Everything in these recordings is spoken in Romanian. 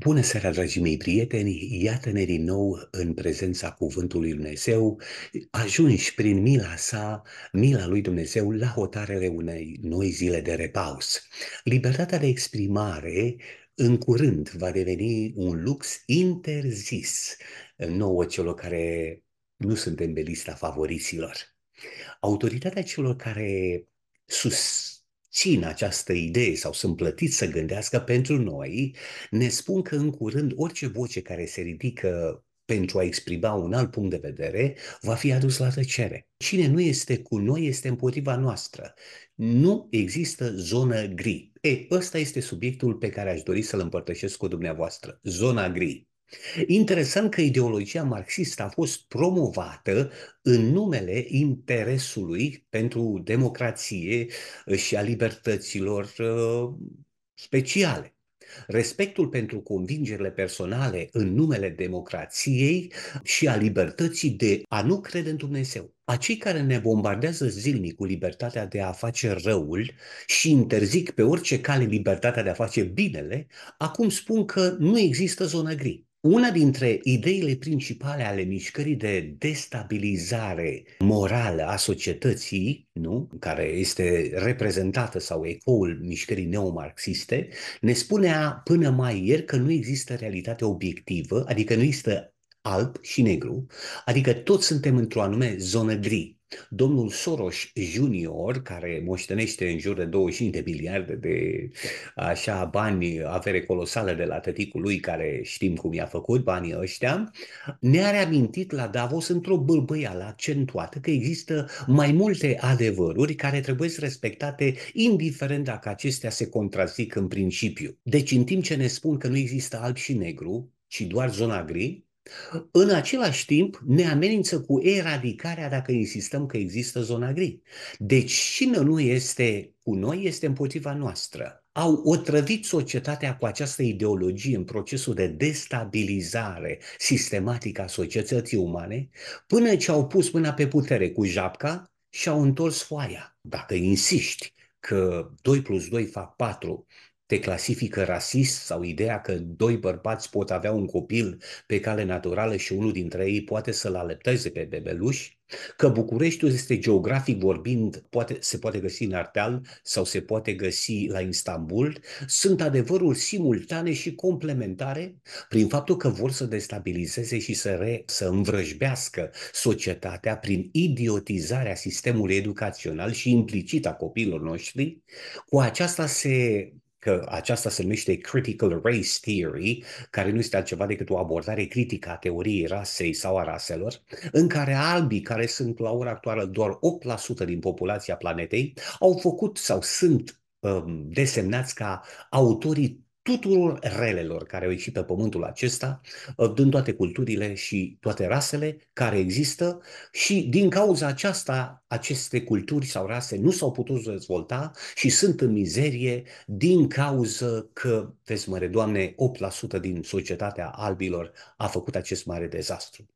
Bună seara, dragii mei prieteni! Iată-ne din nou în prezența Cuvântului Dumnezeu, ajungi prin mila sa, mila lui Dumnezeu, la hotărele unei noi zile de repaus. Libertatea de exprimare în curând va deveni un lux interzis nouă celor care nu suntem pe lista favoriților. Autoritatea celor care sus țin această idee sau sunt plătiți să gândească pentru noi, ne spun că în curând orice voce care se ridică pentru a exprima un alt punct de vedere, va fi adus la tăcere. Cine nu este cu noi este împotriva noastră. Nu există zonă gri. E, ăsta este subiectul pe care aș dori să-l împărtășesc cu dumneavoastră. Zona gri. Interesant că ideologia marxistă a fost promovată în numele interesului pentru democrație și a libertăților uh, speciale. Respectul pentru convingerile personale în numele democrației și a libertății de a nu crede în Dumnezeu. Acei care ne bombardează zilnic cu libertatea de a face răul și interzic pe orice cale libertatea de a face binele, acum spun că nu există zonă gri. Una dintre ideile principale ale mișcării de destabilizare morală a societății, nu? care este reprezentată sau ecoul mișcării neomarxiste, ne spunea până mai ieri că nu există realitate obiectivă, adică nu există alb și negru, adică toți suntem într-o anume zonă gri. Domnul Soros Junior, care moștenește în jur de 25 de miliarde de așa bani, avere colosală de la tăticul lui, care știm cum i-a făcut banii ăștia, ne-a reamintit la Davos într-o bâlbâială accentuată că există mai multe adevăruri care trebuie respectate indiferent dacă acestea se contrazic în principiu. Deci în timp ce ne spun că nu există alb și negru, ci doar zona gri, în același timp, ne amenință cu eradicarea dacă insistăm că există zona gri. Deci cine nu este cu noi este împotriva noastră. Au otrăvit societatea cu această ideologie în procesul de destabilizare sistematică a societății umane, până ce au pus mâna pe putere cu japca și au întors foaia. Dacă insiști că 2 plus 2 fac 4 te clasifică rasist sau ideea că doi bărbați pot avea un copil pe cale naturală și unul dintre ei poate să-l alepteze pe bebeluș, că Bucureștiul este geografic vorbind, poate, se poate găsi în Ardeal sau se poate găsi la Istanbul, sunt adevăruri simultane și complementare? Prin faptul că vor să destabilizeze și să, re, să învrăjbească societatea prin idiotizarea sistemului educațional și implicit a copiilor noștri. Cu aceasta se că aceasta se numește Critical Race Theory, care nu este altceva decât o abordare critică a teoriei rasei sau a raselor, în care albii, care sunt la ora actuală doar 8% din populația planetei, au făcut sau sunt um, desemnați ca autorii tuturor relelor care au ieșit pe pământul acesta, uh, din toate culturile și toate rasele care există și din cauza aceasta aceste culturi sau rase nu s-au putut dezvolta și sunt în mizerie din cauza că, vezi mare Doamne, 8% din societatea albilor a făcut acest mare dezastru.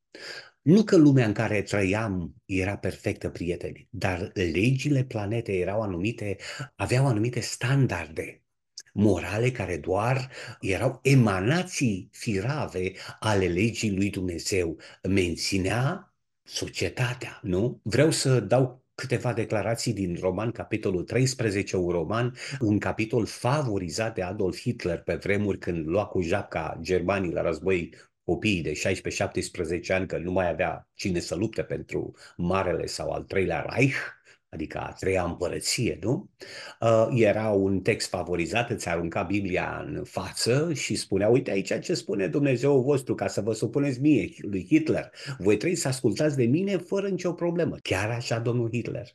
Nu că lumea în care trăiam era perfectă, prieteni, dar legile planetei erau anumite, aveau anumite standarde morale care doar erau emanații firave ale legii lui Dumnezeu. Menținea societatea, nu? Vreau să dau câteva declarații din roman, capitolul 13, un roman, un capitol favorizat de Adolf Hitler pe vremuri când lua cu japca germanii la război copiii de 16-17 ani, că nu mai avea cine să lupte pentru Marele sau al treilea Reich, adică a treia împărăție, nu? Uh, era un text favorizat, îți arunca Biblia în față și spunea, uite aici ce spune Dumnezeu vostru, ca să vă supuneți mie, lui Hitler. Voi trebuie să ascultați de mine fără nicio problemă. Chiar așa, domnul Hitler.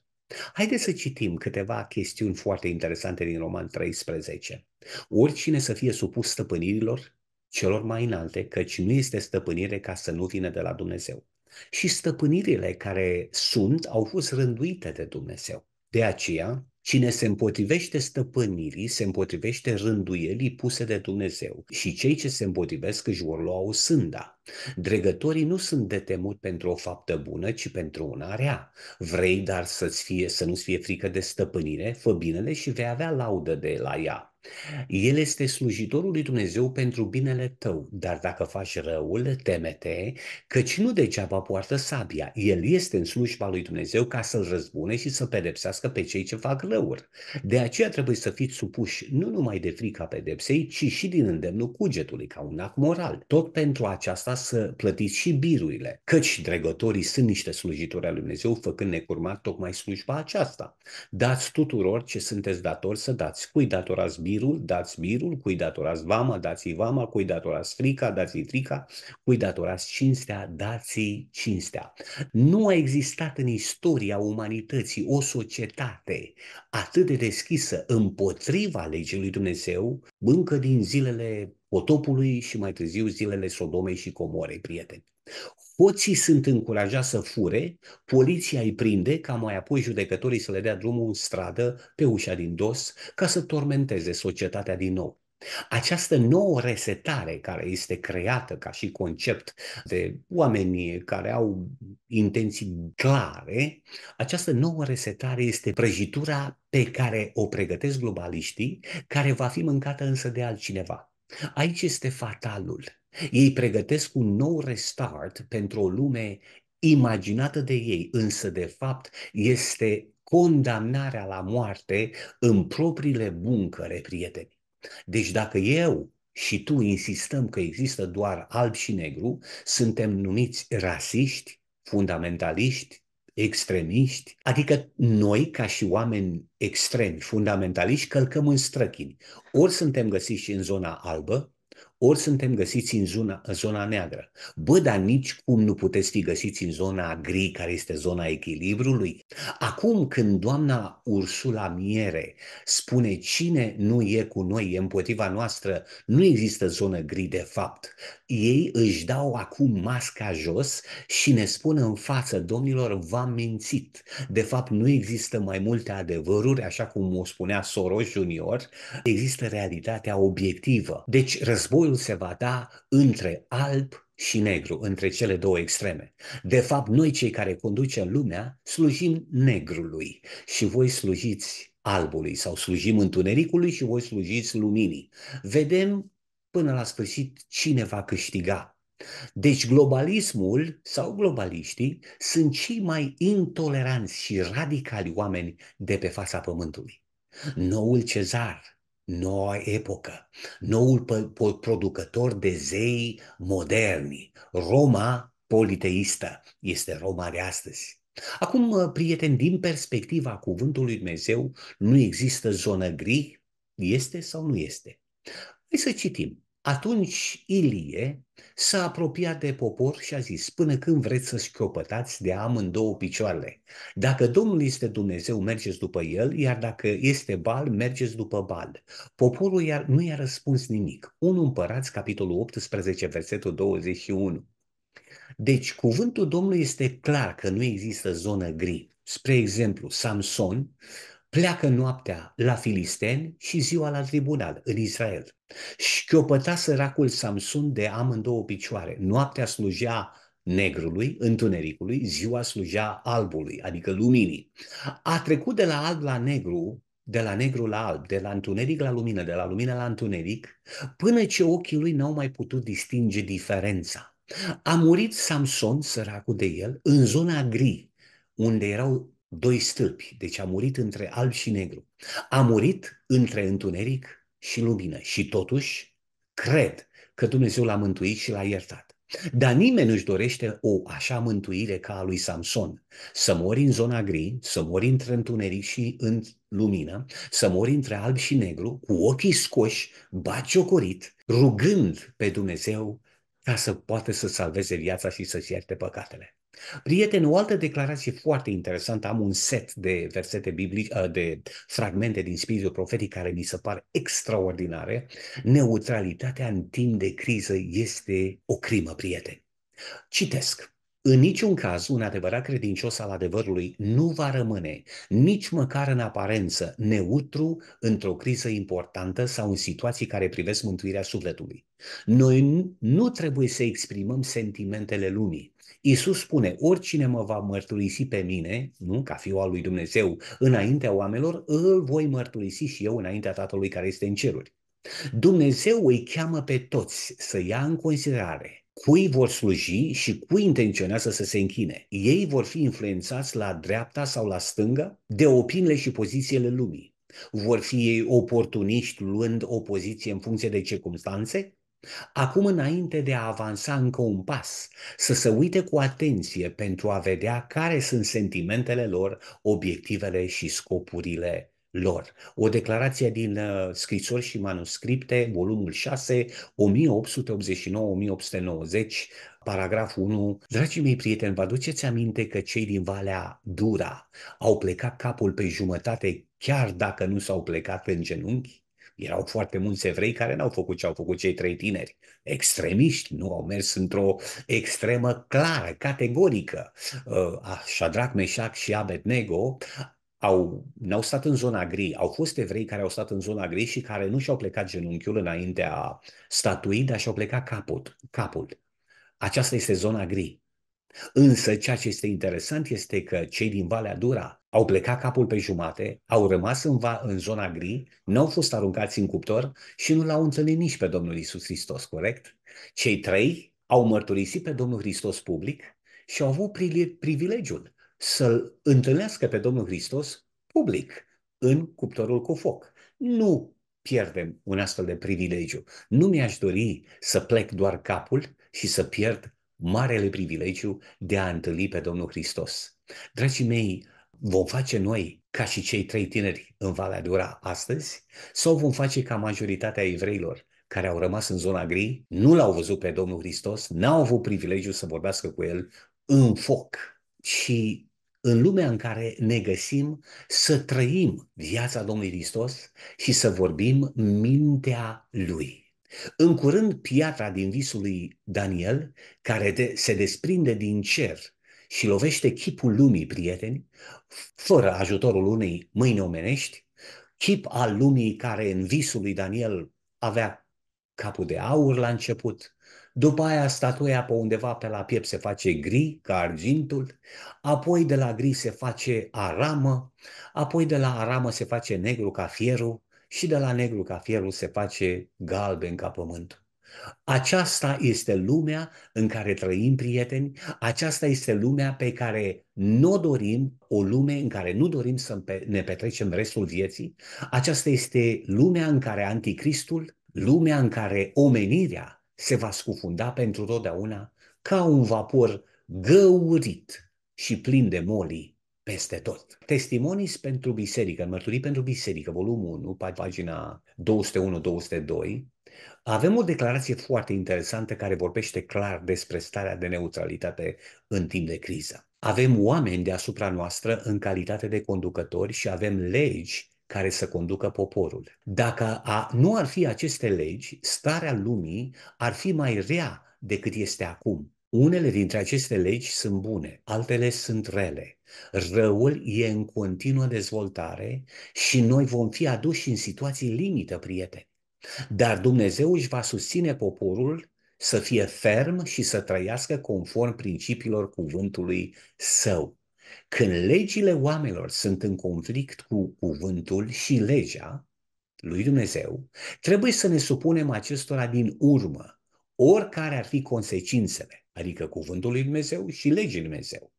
Haideți să citim câteva chestiuni foarte interesante din Roman 13. Oricine să fie supus stăpânirilor celor mai înalte, căci nu este stăpânire ca să nu vină de la Dumnezeu și stăpânirile care sunt au fost rânduite de Dumnezeu. De aceea, cine se împotrivește stăpânirii, se împotrivește rânduielii puse de Dumnezeu și cei ce se împotrivesc își vor lua o sânda. Dregătorii nu sunt de temut pentru o faptă bună, ci pentru una rea. Vrei dar să-ți fie, să nu-ți fie frică de stăpânire, fă binele și vei avea laudă de la ea. El este slujitorul lui Dumnezeu pentru binele tău, dar dacă faci răul, temete, căci nu degeaba poartă sabia. El este în slujba lui Dumnezeu ca să-l răzbune și să pedepsească pe cei ce fac răuri. De aceea trebuie să fiți supuși nu numai de frica pedepsei, ci și din îndemnul cugetului, ca un act moral. Tot pentru aceasta să plătiți și birurile, căci dregătorii sunt niște slujitori al lui Dumnezeu, făcând necurmat tocmai slujba aceasta. Dați tuturor ce sunteți datori să dați. Cui datorați birul, dați birul, cui datorați vama, dați vama, cui datorați frica, dați frica, cui datorați cinstea, dați cinstea. Nu a existat în istoria umanității o societate atât de deschisă împotriva legii lui Dumnezeu, încă din zilele potopului și mai târziu zilele Sodomei și Comorei, prieteni. Hoții sunt încurajați să fure, poliția îi prinde, ca mai apoi judecătorii să le dea drumul în stradă, pe ușa din dos, ca să tormenteze societatea din nou. Această nouă resetare care este creată ca și concept de oameni care au intenții clare, această nouă resetare este prăjitura pe care o pregătesc globaliștii, care va fi mâncată însă de altcineva. Aici este fatalul. Ei pregătesc un nou restart pentru o lume imaginată de ei, însă de fapt este condamnarea la moarte în propriile buncăre, prieteni. Deci dacă eu și tu insistăm că există doar alb și negru, suntem numiți rasiști, fundamentaliști, extremiști, adică noi, ca și oameni extremi, fundamentaliști, călcăm în străchini. Ori suntem găsiți în zona albă, ori suntem găsiți în zona, zona neagră. Bă, dar nici cum nu puteți fi găsiți în zona gri, care este zona echilibrului. Acum când doamna Ursula Miere spune cine nu e cu noi, e împotriva noastră, nu există zonă gri de fapt. Ei își dau acum masca jos și ne spun în față, domnilor, v-am mințit. De fapt, nu există mai multe adevăruri, așa cum o spunea Soros Junior, există realitatea obiectivă. Deci războiul războiul se va da între alb și negru, între cele două extreme. De fapt, noi cei care conducem lumea slujim negrului și voi slujiți albului sau slujim întunericului și voi slujiți luminii. Vedem până la sfârșit cine va câștiga. Deci globalismul sau globaliștii sunt cei mai intoleranți și radicali oameni de pe fața pământului. Noul cezar, noua epocă, noul producător de zei moderni, Roma politeistă, este Roma de astăzi. Acum, prieteni, din perspectiva cuvântului Dumnezeu, nu există zonă gri? Este sau nu este? Hai să citim. Atunci Ilie s-a apropiat de popor și a zis, până când vreți să șchiopătați de amândouă picioarele? Dacă Domnul este Dumnezeu, mergeți după El, iar dacă este Bal, mergeți după Bal. Poporul iar, nu i-a răspuns nimic. 1 Împărați, capitolul 18, versetul 21. Deci, cuvântul Domnului este clar că nu există zonă gri. Spre exemplu, Samson pleacă noaptea la filisteni și ziua la tribunal în Israel. Șchiopăta săracul Samson de amândouă picioare. Noaptea slujea negrului, întunericului, ziua slujea albului, adică luminii. A trecut de la alb la negru, de la negru la alb, de la întuneric la lumină, de la lumină la întuneric, până ce ochii lui n-au mai putut distinge diferența. A murit Samson, săracul de el, în zona gri, unde erau doi stâlpi, deci a murit între alb și negru. A murit între întuneric și lumină și totuși cred că Dumnezeu l-a mântuit și l-a iertat. Dar nimeni nu-și dorește o așa mântuire ca a lui Samson. Să mori în zona gri, să mori între întuneric și în lumină, să mori între alb și negru, cu ochii scoși, bagiocorit, rugând pe Dumnezeu ca să poată să salveze viața și să-și ierte păcatele. Prieteni, o altă declarație foarte interesantă, am un set de versete biblice, uh, de fragmente din spiritul profetic care mi se par extraordinare. Neutralitatea în timp de criză este o crimă, prieteni. Citesc. În niciun caz, un adevărat credincios al adevărului nu va rămâne, nici măcar în aparență, neutru într-o criză importantă sau în situații care privesc mântuirea sufletului. Noi nu trebuie să exprimăm sentimentele lumii. Isus spune, oricine mă va mărturisi pe mine, nu ca fiul al lui Dumnezeu, înaintea oamenilor, îl voi mărturisi și eu înaintea Tatălui care este în ceruri. Dumnezeu îi cheamă pe toți să ia în considerare cui vor sluji și cui intenționează să se închine. Ei vor fi influențați la dreapta sau la stânga de opiniile și pozițiile lumii. Vor fi ei oportuniști luând o poziție în funcție de circumstanțe? Acum, înainte de a avansa încă un pas, să se uite cu atenție pentru a vedea care sunt sentimentele lor, obiectivele și scopurile lor. O declarație din uh, scrisori și manuscripte, volumul 6, 1889-1890, paragraful 1. Dragii mei prieteni, vă aduceți aminte că cei din Valea Dura au plecat capul pe jumătate chiar dacă nu s-au plecat în genunchi? Erau foarte mulți evrei care n-au făcut ce au făcut cei trei tineri. Extremiști, nu au mers într-o extremă clară, categorică. Uh, Shadrach, Meshach și Abednego au, n-au stat în zona gri, au fost evrei care au stat în zona gri și care nu și-au plecat genunchiul înaintea statuii, dar și-au plecat capul. capul. Aceasta este zona gri. Însă ceea ce este interesant este că cei din Valea Dura au plecat capul pe jumate, au rămas în, va, în zona gri, nu au fost aruncați în cuptor și nu l-au întâlnit nici pe Domnul Isus Hristos, corect? Cei trei au mărturisit pe Domnul Hristos public și au avut privilegiul să-L întâlnească pe Domnul Hristos public în cuptorul cu foc. Nu pierdem un astfel de privilegiu. Nu mi-aș dori să plec doar capul și să pierd marele privilegiu de a întâlni pe Domnul Hristos. Dragii mei, vom face noi ca și cei trei tineri în Valea de Ura astăzi? Sau vom face ca majoritatea evreilor care au rămas în zona gri, nu l-au văzut pe Domnul Hristos, n-au avut privilegiu să vorbească cu El în foc. Și în lumea în care ne găsim să trăim viața Domnului Hristos și să vorbim mintea Lui. În curând, piatra din visul lui Daniel, care de, se desprinde din cer și lovește chipul lumii, prieteni, fără ajutorul unei mâini omenești, chip al lumii care în visul lui Daniel avea capul de aur la început, după aia statuia pe undeva pe la piept se face gri, ca argintul, apoi de la gri se face aramă, apoi de la aramă se face negru ca fierul și de la negru ca fierul se face galben ca pământul. Aceasta este lumea în care trăim, prieteni, aceasta este lumea pe care nu dorim, o lume în care nu dorim să ne petrecem restul vieții, aceasta este lumea în care anticristul, lumea în care omenirea se va scufunda pentru totdeauna ca un vapor găurit și plin de molii peste tot. Testimonii pentru biserică, mărturii pentru biserică, volumul 1, pagina 201-202, avem o declarație foarte interesantă care vorbește clar despre starea de neutralitate în timp de criză. Avem oameni deasupra noastră în calitate de conducători și avem legi care să conducă poporul. Dacă a, nu ar fi aceste legi, starea lumii ar fi mai rea decât este acum. Unele dintre aceste legi sunt bune, altele sunt rele. Răul e în continuă dezvoltare și noi vom fi aduși în situații limită, prieteni. Dar Dumnezeu își va susține poporul să fie ferm și să trăiască conform principiilor cuvântului său. Când legile oamenilor sunt în conflict cu cuvântul și legea lui Dumnezeu, trebuie să ne supunem acestora din urmă, oricare ar fi consecințele, adică cuvântul lui Dumnezeu și legii lui Dumnezeu.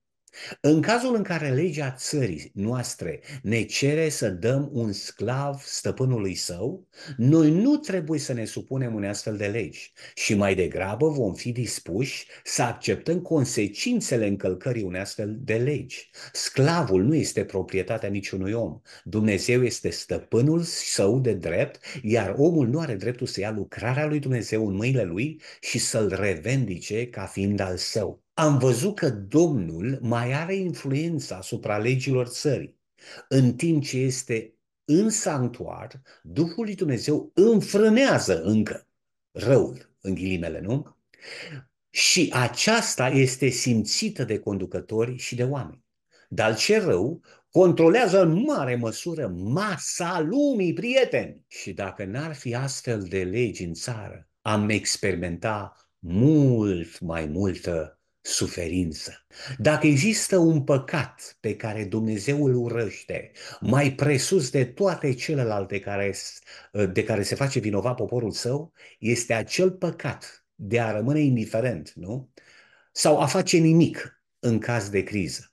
În cazul în care legea țării noastre ne cere să dăm un sclav stăpânului său, noi nu trebuie să ne supunem unei astfel de legi și mai degrabă vom fi dispuși să acceptăm consecințele încălcării unei astfel de legi. Sclavul nu este proprietatea niciunui om. Dumnezeu este stăpânul său de drept, iar omul nu are dreptul să ia lucrarea lui Dumnezeu în mâinile lui și să-l revendice ca fiind al său am văzut că Domnul mai are influența asupra legilor țării. În timp ce este în sanctuar, Duhul lui Dumnezeu înfrânează încă răul, în ghilimele, nu? Și aceasta este simțită de conducători și de oameni. Dar cel rău controlează în mare măsură masa lumii, prieteni. Și dacă n-ar fi astfel de legi în țară, am experimenta mult mai multă suferință. Dacă există un păcat pe care Dumnezeu îl urăște, mai presus de toate celelalte care, de care se face vinovat poporul său, este acel păcat de a rămâne indiferent, nu? Sau a face nimic în caz de criză.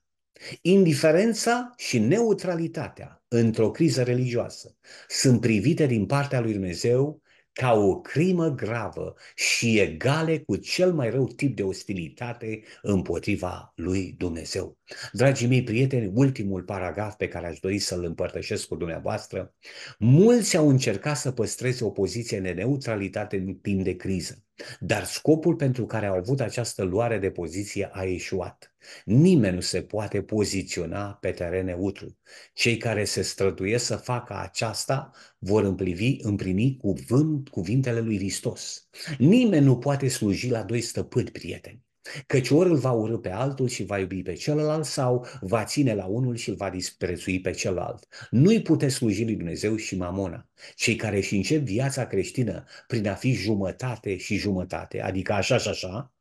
Indiferența și neutralitatea într-o criză religioasă sunt privite din partea lui Dumnezeu ca o crimă gravă și egale cu cel mai rău tip de ostilitate împotriva lui Dumnezeu. Dragii mei prieteni, ultimul paragraf pe care aș dori să-l împărtășesc cu dumneavoastră, mulți au încercat să păstreze o poziție de neutralitate în timp de criză. Dar scopul pentru care au avut această luare de poziție a ieșuat. Nimeni nu se poate poziționa pe teren neutru. Cei care se străduiesc să facă aceasta vor împlivi, împrimi cuvânt, cuvintele lui Hristos. Nimeni nu poate sluji la doi stăpâni, prieteni. Căci ori îl va urâ pe altul și va iubi pe celălalt sau va ține la unul și îl va disprețui pe celălalt. Nu-i puteți sluji lui Dumnezeu și mamona. Cei care și încep viața creștină prin a fi jumătate și jumătate, adică așa și așa,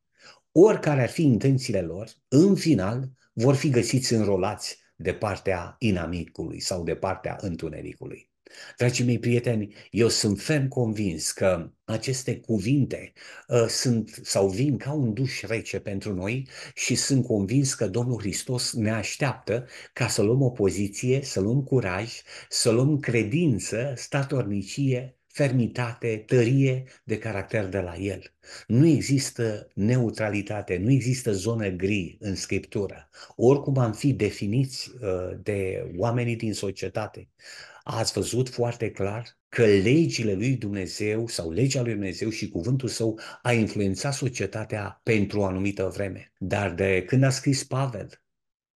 oricare ar fi intențiile lor, în final vor fi găsiți înrolați de partea inamicului sau de partea întunericului. Dragii mei prieteni, eu sunt ferm convins că aceste cuvinte uh, sunt sau vin ca un duș rece pentru noi și sunt convins că Domnul Hristos ne așteaptă ca să luăm o poziție, să luăm curaj, să luăm credință, statornicie, fermitate, tărie de caracter de la El. Nu există neutralitate, nu există zonă gri în Scriptură. Oricum am fi definiți uh, de oamenii din societate, ați văzut foarte clar că legile lui Dumnezeu sau legea lui Dumnezeu și cuvântul său a influențat societatea pentru o anumită vreme. Dar de când a scris Pavel,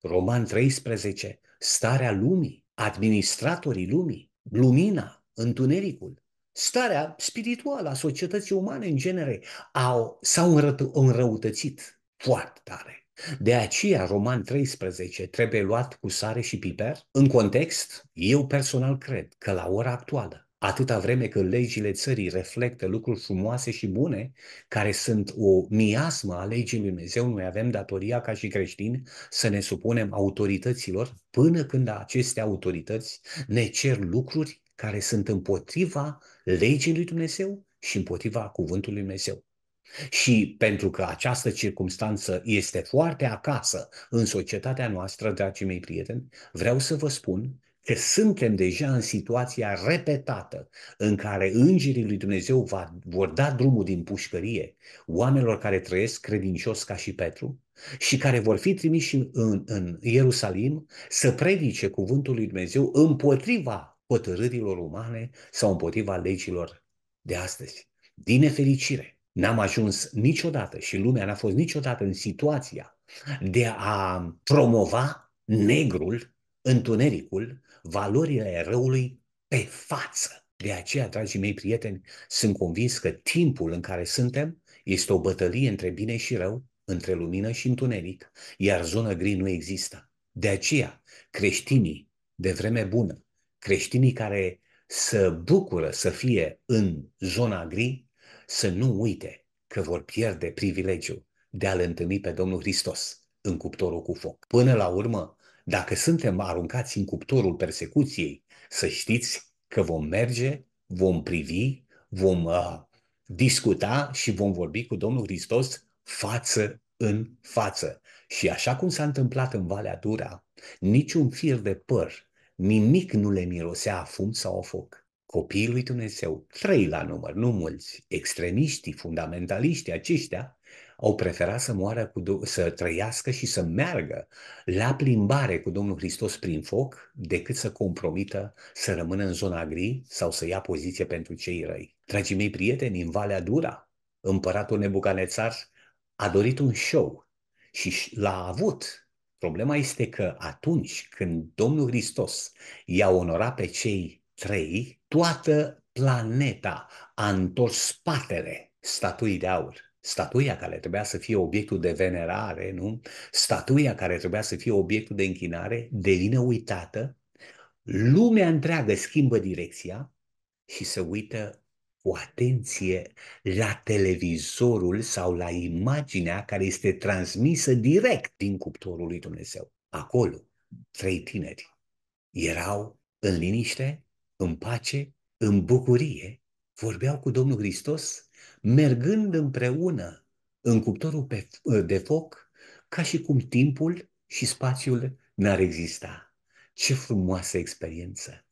Roman 13, starea lumii, administratorii lumii, lumina, întunericul, starea spirituală a societății umane în genere au, s-au înrăutățit foarte tare. De aceea, Roman 13 trebuie luat cu sare și piper. În context, eu personal cred că la ora actuală, atâta vreme cât legile țării reflectă lucruri frumoase și bune, care sunt o miasmă a legii lui Dumnezeu, noi avem datoria ca și creștini să ne supunem autorităților până când aceste autorități ne cer lucruri care sunt împotriva legii lui Dumnezeu și împotriva cuvântului lui Dumnezeu. Și pentru că această circunstanță este foarte acasă în societatea noastră, dragii mei prieteni, vreau să vă spun că suntem deja în situația repetată în care îngerii lui Dumnezeu va, vor da drumul din pușcărie oamenilor care trăiesc credincios ca și Petru și care vor fi trimiși în, în Ierusalim să predice cuvântul lui Dumnezeu împotriva hotărârilor umane sau împotriva legilor de astăzi. Din nefericire, N-am ajuns niciodată și lumea n-a fost niciodată în situația de a promova negrul, întunericul, valorile răului pe față. De aceea, dragii mei prieteni, sunt convins că timpul în care suntem este o bătălie între bine și rău, între lumină și întuneric, iar zona gri nu există. De aceea, creștinii de vreme bună, creștinii care să bucură să fie în zona gri, să nu uite că vor pierde privilegiul de a-L întâlni pe Domnul Hristos în cuptorul cu foc. Până la urmă, dacă suntem aruncați în cuptorul persecuției, să știți că vom merge, vom privi, vom uh, discuta și vom vorbi cu Domnul Hristos față în față. Și așa cum s-a întâmplat în Valea Dura, niciun fir de păr, nimic nu le mirosea a fum sau a foc copiii lui Dumnezeu, trei la număr, nu mulți, extremiștii, fundamentaliștii aceștia, au preferat să moară, cu, să trăiască și să meargă la plimbare cu Domnul Hristos prin foc, decât să compromită să rămână în zona gri sau să ia poziție pentru cei răi. Dragii mei prieteni, în Valea Dura, împăratul Nebucanețar a dorit un show și l-a avut. Problema este că atunci când Domnul Hristos i-a onorat pe cei trei, toată planeta a întors spatele statuii de aur. statuia care trebuia să fie obiectul de venerare, nu? Statuia care trebuia să fie obiectul de închinare, devine uitată, lumea întreagă schimbă direcția și se uită cu atenție la televizorul sau la imaginea care este transmisă direct din cuptorul lui Dumnezeu. Acolo, trei tineri erau în liniște, în pace, în bucurie, vorbeau cu Domnul Hristos, mergând împreună în cuptorul de foc, ca și cum timpul și spațiul n-ar exista. Ce frumoasă experiență!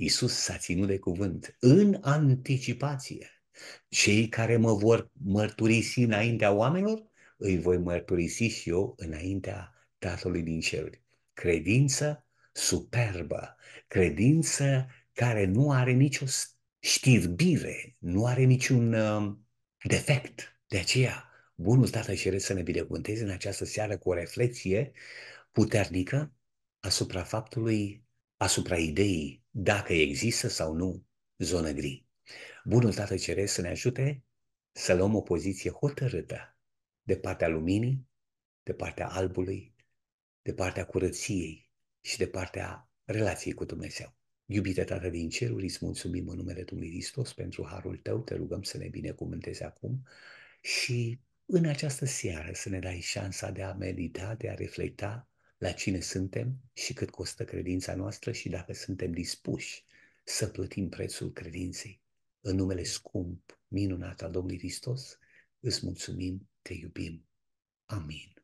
Iisus s-a ținut de cuvânt în anticipație. Cei care mă vor mărturisi înaintea oamenilor, îi voi mărturisi și eu înaintea Tatălui din ceruri. Credință superbă, credință care nu are nicio știrbire, nu are niciun uh, defect. De aceea, Bunul Tată Ceresc să ne binecuvânteze în această seară cu o reflexie puternică asupra faptului, asupra ideii dacă există sau nu zonă gri. Bunul Tată Ceresc să ne ajute să luăm o poziție hotărâtă de partea luminii, de partea albului, de partea curăției și de partea relației cu Dumnezeu. Iubite Tată din ceruri, îți mulțumim în numele Domnului Hristos pentru harul Tău, te rugăm să ne binecuvântezi acum și în această seară să ne dai șansa de a medita, de a reflecta la cine suntem și cât costă credința noastră și dacă suntem dispuși să plătim prețul credinței. În numele scump, minunat al Domnului Hristos, îți mulțumim, te iubim. Amin.